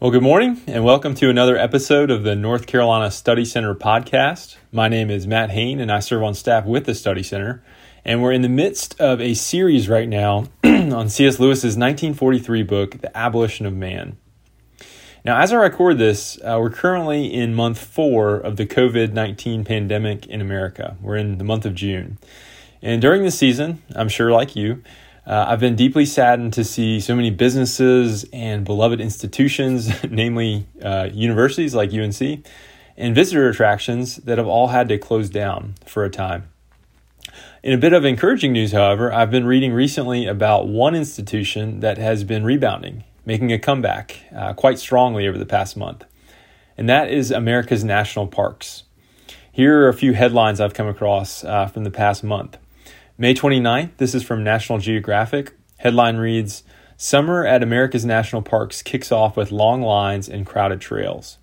Well, good morning and welcome to another episode of the North Carolina Study Center podcast. My name is Matt Hain and I serve on staff with the Study Center. And we're in the midst of a series right now on C.S. Lewis's 1943 book, The Abolition of Man. Now, as I record this, uh, we're currently in month four of the COVID 19 pandemic in America. We're in the month of June. And during this season, I'm sure like you, uh, I've been deeply saddened to see so many businesses and beloved institutions, namely uh, universities like UNC, and visitor attractions that have all had to close down for a time. In a bit of encouraging news, however, I've been reading recently about one institution that has been rebounding, making a comeback uh, quite strongly over the past month, and that is America's national parks. Here are a few headlines I've come across uh, from the past month. May 29th, this is from National Geographic. Headline reads Summer at America's National Parks kicks off with long lines and crowded trails.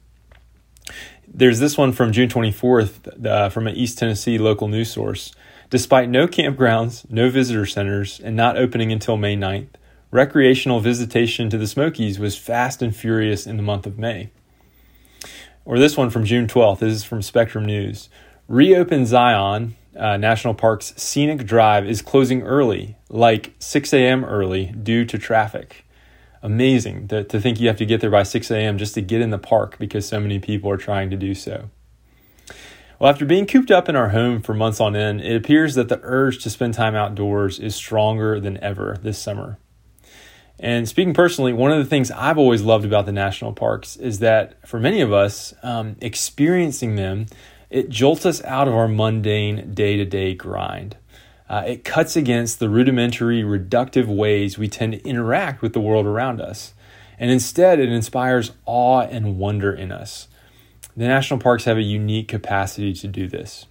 There's this one from June 24th uh, from an East Tennessee local news source. Despite no campgrounds, no visitor centers, and not opening until May 9th, recreational visitation to the Smokies was fast and furious in the month of May. Or this one from June 12th. This is from Spectrum News. Reopen Zion, uh, National Park's Scenic Drive is closing early, like 6 a.m. early, due to traffic. Amazing to, to think you have to get there by 6 a.m. just to get in the park because so many people are trying to do so. Well, after being cooped up in our home for months on end, it appears that the urge to spend time outdoors is stronger than ever this summer. And speaking personally, one of the things I've always loved about the national parks is that for many of us, um, experiencing them it jolts us out of our mundane day to day grind. Uh, it cuts against the rudimentary, reductive ways we tend to interact with the world around us. And instead, it inspires awe and wonder in us. The national parks have a unique capacity to do this.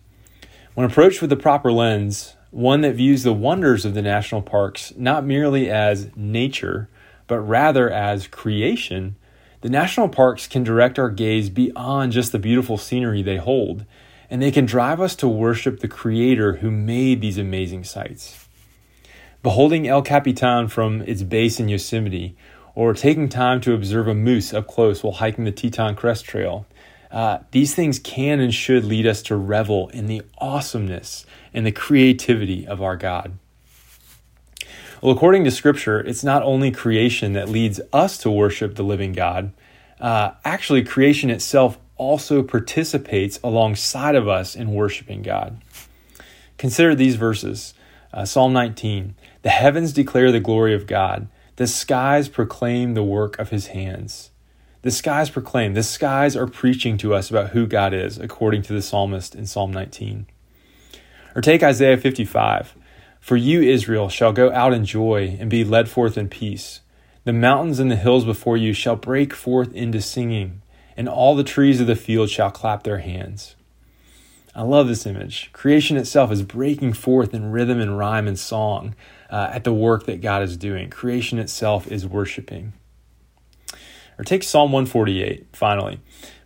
When approached with the proper lens, one that views the wonders of the national parks not merely as nature, but rather as creation, the national parks can direct our gaze beyond just the beautiful scenery they hold, and they can drive us to worship the Creator who made these amazing sights. Beholding El Capitan from its base in Yosemite, or taking time to observe a moose up close while hiking the Teton Crest Trail, uh, these things can and should lead us to revel in the awesomeness and the creativity of our God. Well, according to Scripture, it's not only creation that leads us to worship the living God. Uh, actually, creation itself also participates alongside of us in worshiping God. Consider these verses uh, Psalm 19 The heavens declare the glory of God, the skies proclaim the work of his hands. The skies proclaim, the skies are preaching to us about who God is, according to the psalmist in Psalm 19. Or take Isaiah 55. For you, Israel, shall go out in joy and be led forth in peace. The mountains and the hills before you shall break forth into singing, and all the trees of the field shall clap their hands. I love this image. Creation itself is breaking forth in rhythm and rhyme and song uh, at the work that God is doing. Creation itself is worshiping. Or take Psalm 148, finally.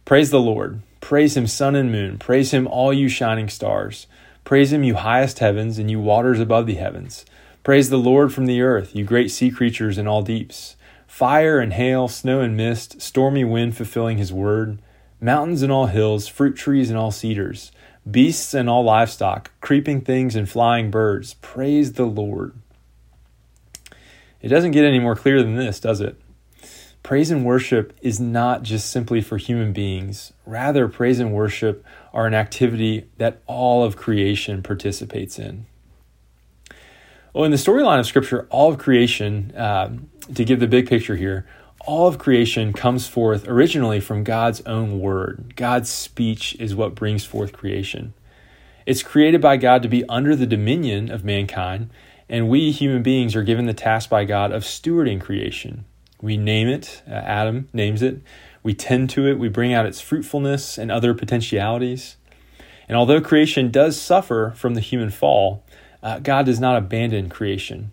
Praise the Lord. Praise him, sun and moon. Praise him, all you shining stars. Praise him, you highest heavens, and you waters above the heavens. Praise the Lord from the earth, you great sea creatures in all deeps. Fire and hail, snow and mist, stormy wind fulfilling his word. Mountains and all hills, fruit trees and all cedars, beasts and all livestock, creeping things and flying birds. Praise the Lord. It doesn't get any more clear than this, does it? Praise and worship is not just simply for human beings. Rather, praise and worship are an activity that all of creation participates in. Well, in the storyline of Scripture, all of creation, uh, to give the big picture here, all of creation comes forth originally from God's own word. God's speech is what brings forth creation. It's created by God to be under the dominion of mankind, and we human beings are given the task by God of stewarding creation. We name it, uh, Adam names it. We tend to it, we bring out its fruitfulness and other potentialities. And although creation does suffer from the human fall, uh, God does not abandon creation.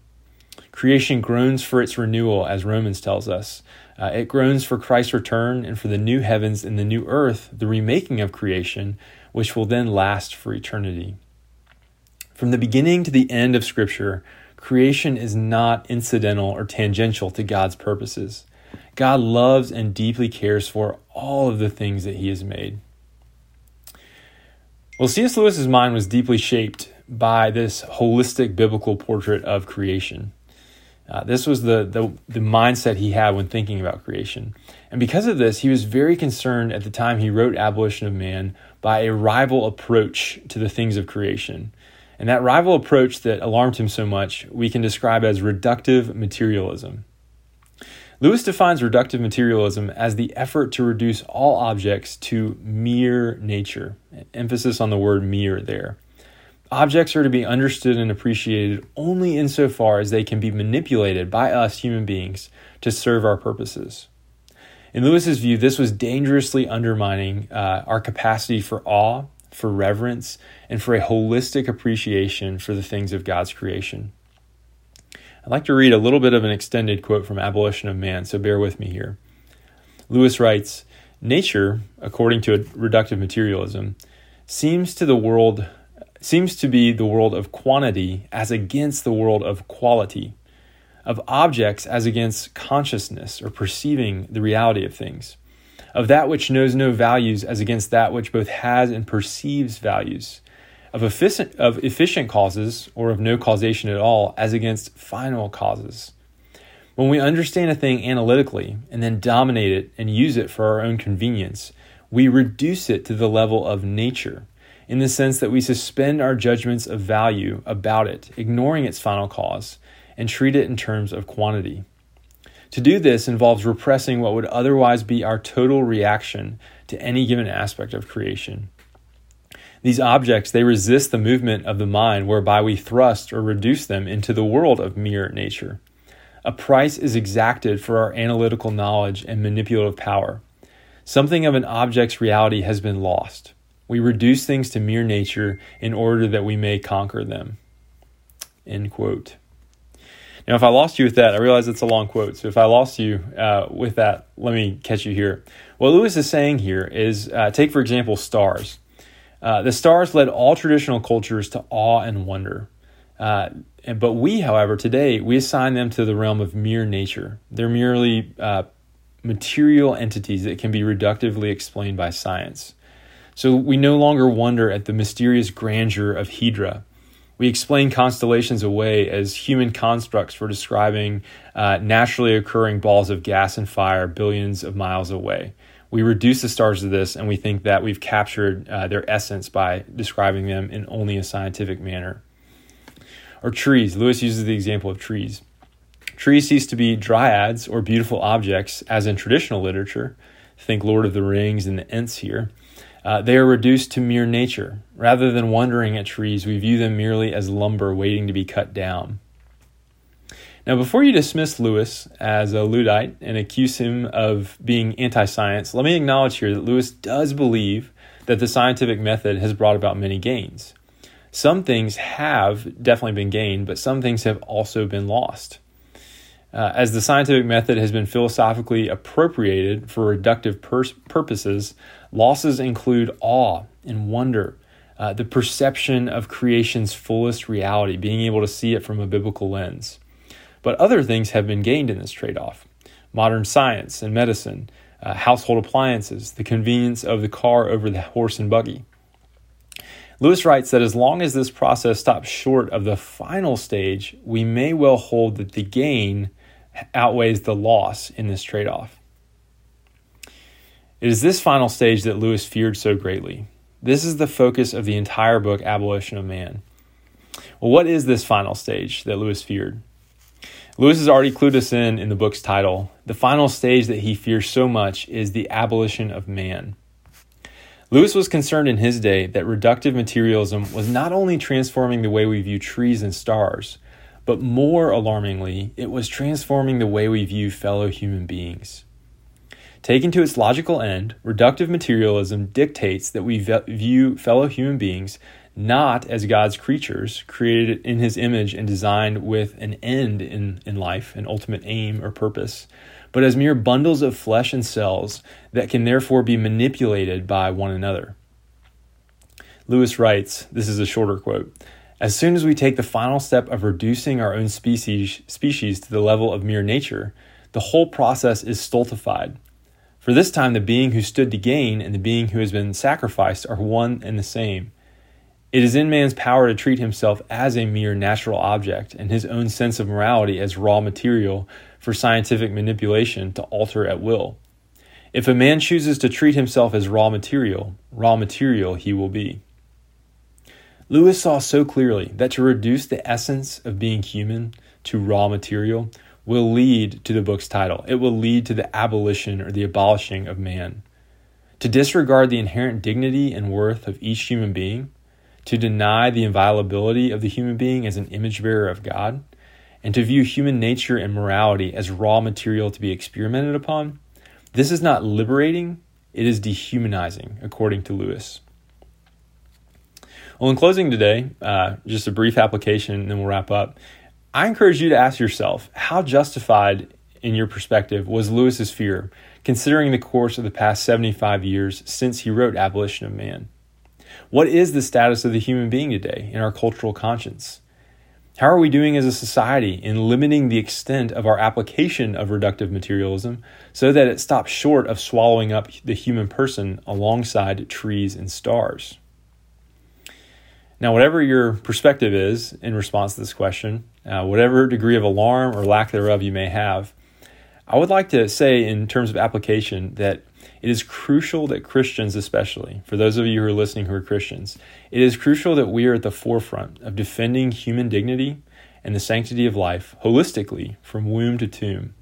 Creation groans for its renewal, as Romans tells us. Uh, it groans for Christ's return and for the new heavens and the new earth, the remaking of creation, which will then last for eternity. From the beginning to the end of Scripture, creation is not incidental or tangential to God's purposes. God loves and deeply cares for all of the things that he has made. Well, C.S. Lewis's mind was deeply shaped by this holistic biblical portrait of creation. Uh, this was the, the, the mindset he had when thinking about creation. And because of this, he was very concerned at the time he wrote Abolition of Man by a rival approach to the things of creation. And that rival approach that alarmed him so much, we can describe as reductive materialism. Lewis defines reductive materialism as the effort to reduce all objects to mere nature. Emphasis on the word mere there. Objects are to be understood and appreciated only insofar as they can be manipulated by us human beings to serve our purposes. In Lewis's view, this was dangerously undermining uh, our capacity for awe, for reverence, and for a holistic appreciation for the things of God's creation. I'd like to read a little bit of an extended quote from Abolition of Man, so bear with me here. Lewis writes Nature, according to reductive materialism, seems to the world seems to be the world of quantity as against the world of quality, of objects as against consciousness or perceiving the reality of things, of that which knows no values as against that which both has and perceives values, of efficient, of efficient causes or of no causation at all as against final causes. When we understand a thing analytically and then dominate it and use it for our own convenience, we reduce it to the level of nature, in the sense that we suspend our judgments of value about it, ignoring its final cause, and treat it in terms of quantity. To do this involves repressing what would otherwise be our total reaction to any given aspect of creation. These objects, they resist the movement of the mind whereby we thrust or reduce them into the world of mere nature. A price is exacted for our analytical knowledge and manipulative power. Something of an object's reality has been lost. We reduce things to mere nature in order that we may conquer them. End quote. Now, if I lost you with that, I realize it's a long quote. So if I lost you uh, with that, let me catch you here. What Lewis is saying here is uh, take, for example, stars. Uh, the stars led all traditional cultures to awe and wonder. Uh, and, but we, however, today, we assign them to the realm of mere nature. They're merely uh, material entities that can be reductively explained by science. So we no longer wonder at the mysterious grandeur of Hydra. We explain constellations away as human constructs for describing uh, naturally occurring balls of gas and fire billions of miles away we reduce the stars to this and we think that we've captured uh, their essence by describing them in only a scientific manner. Or trees. Lewis uses the example of trees. Trees cease to be dryads or beautiful objects, as in traditional literature. Think Lord of the Rings and the Ents here. Uh, they are reduced to mere nature. Rather than wondering at trees, we view them merely as lumber waiting to be cut down. Now, before you dismiss Lewis as a Luddite and accuse him of being anti science, let me acknowledge here that Lewis does believe that the scientific method has brought about many gains. Some things have definitely been gained, but some things have also been lost. Uh, as the scientific method has been philosophically appropriated for reductive pur- purposes, losses include awe and wonder, uh, the perception of creation's fullest reality, being able to see it from a biblical lens. But other things have been gained in this trade off modern science and medicine, uh, household appliances, the convenience of the car over the horse and buggy. Lewis writes that as long as this process stops short of the final stage, we may well hold that the gain outweighs the loss in this trade off. It is this final stage that Lewis feared so greatly. This is the focus of the entire book, Abolition of Man. Well, what is this final stage that Lewis feared? Lewis has already clued us in in the book's title. The final stage that he fears so much is the abolition of man. Lewis was concerned in his day that reductive materialism was not only transforming the way we view trees and stars, but more alarmingly, it was transforming the way we view fellow human beings. Taken to its logical end, reductive materialism dictates that we view fellow human beings not as God's creatures, created in his image and designed with an end in, in life, an ultimate aim or purpose, but as mere bundles of flesh and cells that can therefore be manipulated by one another. Lewis writes this is a shorter quote As soon as we take the final step of reducing our own species, species to the level of mere nature, the whole process is stultified. For this time, the being who stood to gain and the being who has been sacrificed are one and the same. It is in man's power to treat himself as a mere natural object and his own sense of morality as raw material for scientific manipulation to alter at will. If a man chooses to treat himself as raw material, raw material he will be. Lewis saw so clearly that to reduce the essence of being human to raw material will lead to the book's title. It will lead to the abolition or the abolishing of man. To disregard the inherent dignity and worth of each human being to deny the inviolability of the human being as an image bearer of God, and to view human nature and morality as raw material to be experimented upon, this is not liberating, it is dehumanizing, according to Lewis. Well, in closing today, uh, just a brief application, and then we'll wrap up. I encourage you to ask yourself how justified, in your perspective, was Lewis's fear, considering the course of the past 75 years since he wrote Abolition of Man? What is the status of the human being today in our cultural conscience? How are we doing as a society in limiting the extent of our application of reductive materialism so that it stops short of swallowing up the human person alongside trees and stars? Now, whatever your perspective is in response to this question, uh, whatever degree of alarm or lack thereof you may have, I would like to say, in terms of application, that it is crucial that Christians, especially, for those of you who are listening who are Christians, it is crucial that we are at the forefront of defending human dignity and the sanctity of life holistically from womb to tomb.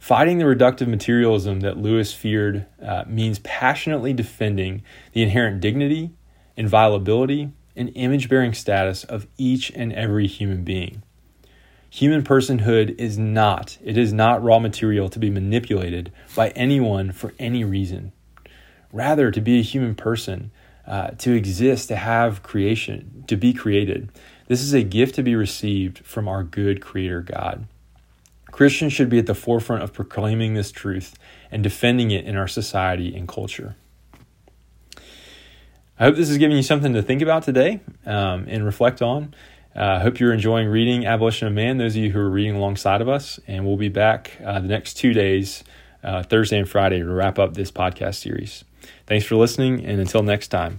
Fighting the reductive materialism that Lewis feared uh, means passionately defending the inherent dignity, inviolability, and image bearing status of each and every human being. Human personhood is not, it is not raw material to be manipulated by anyone for any reason. Rather, to be a human person, uh, to exist, to have creation, to be created. This is a gift to be received from our good Creator God. Christians should be at the forefront of proclaiming this truth and defending it in our society and culture. I hope this is giving you something to think about today um, and reflect on. I uh, hope you're enjoying reading Abolition of Man, those of you who are reading alongside of us. And we'll be back uh, the next two days, uh, Thursday and Friday, to wrap up this podcast series. Thanks for listening, and until next time.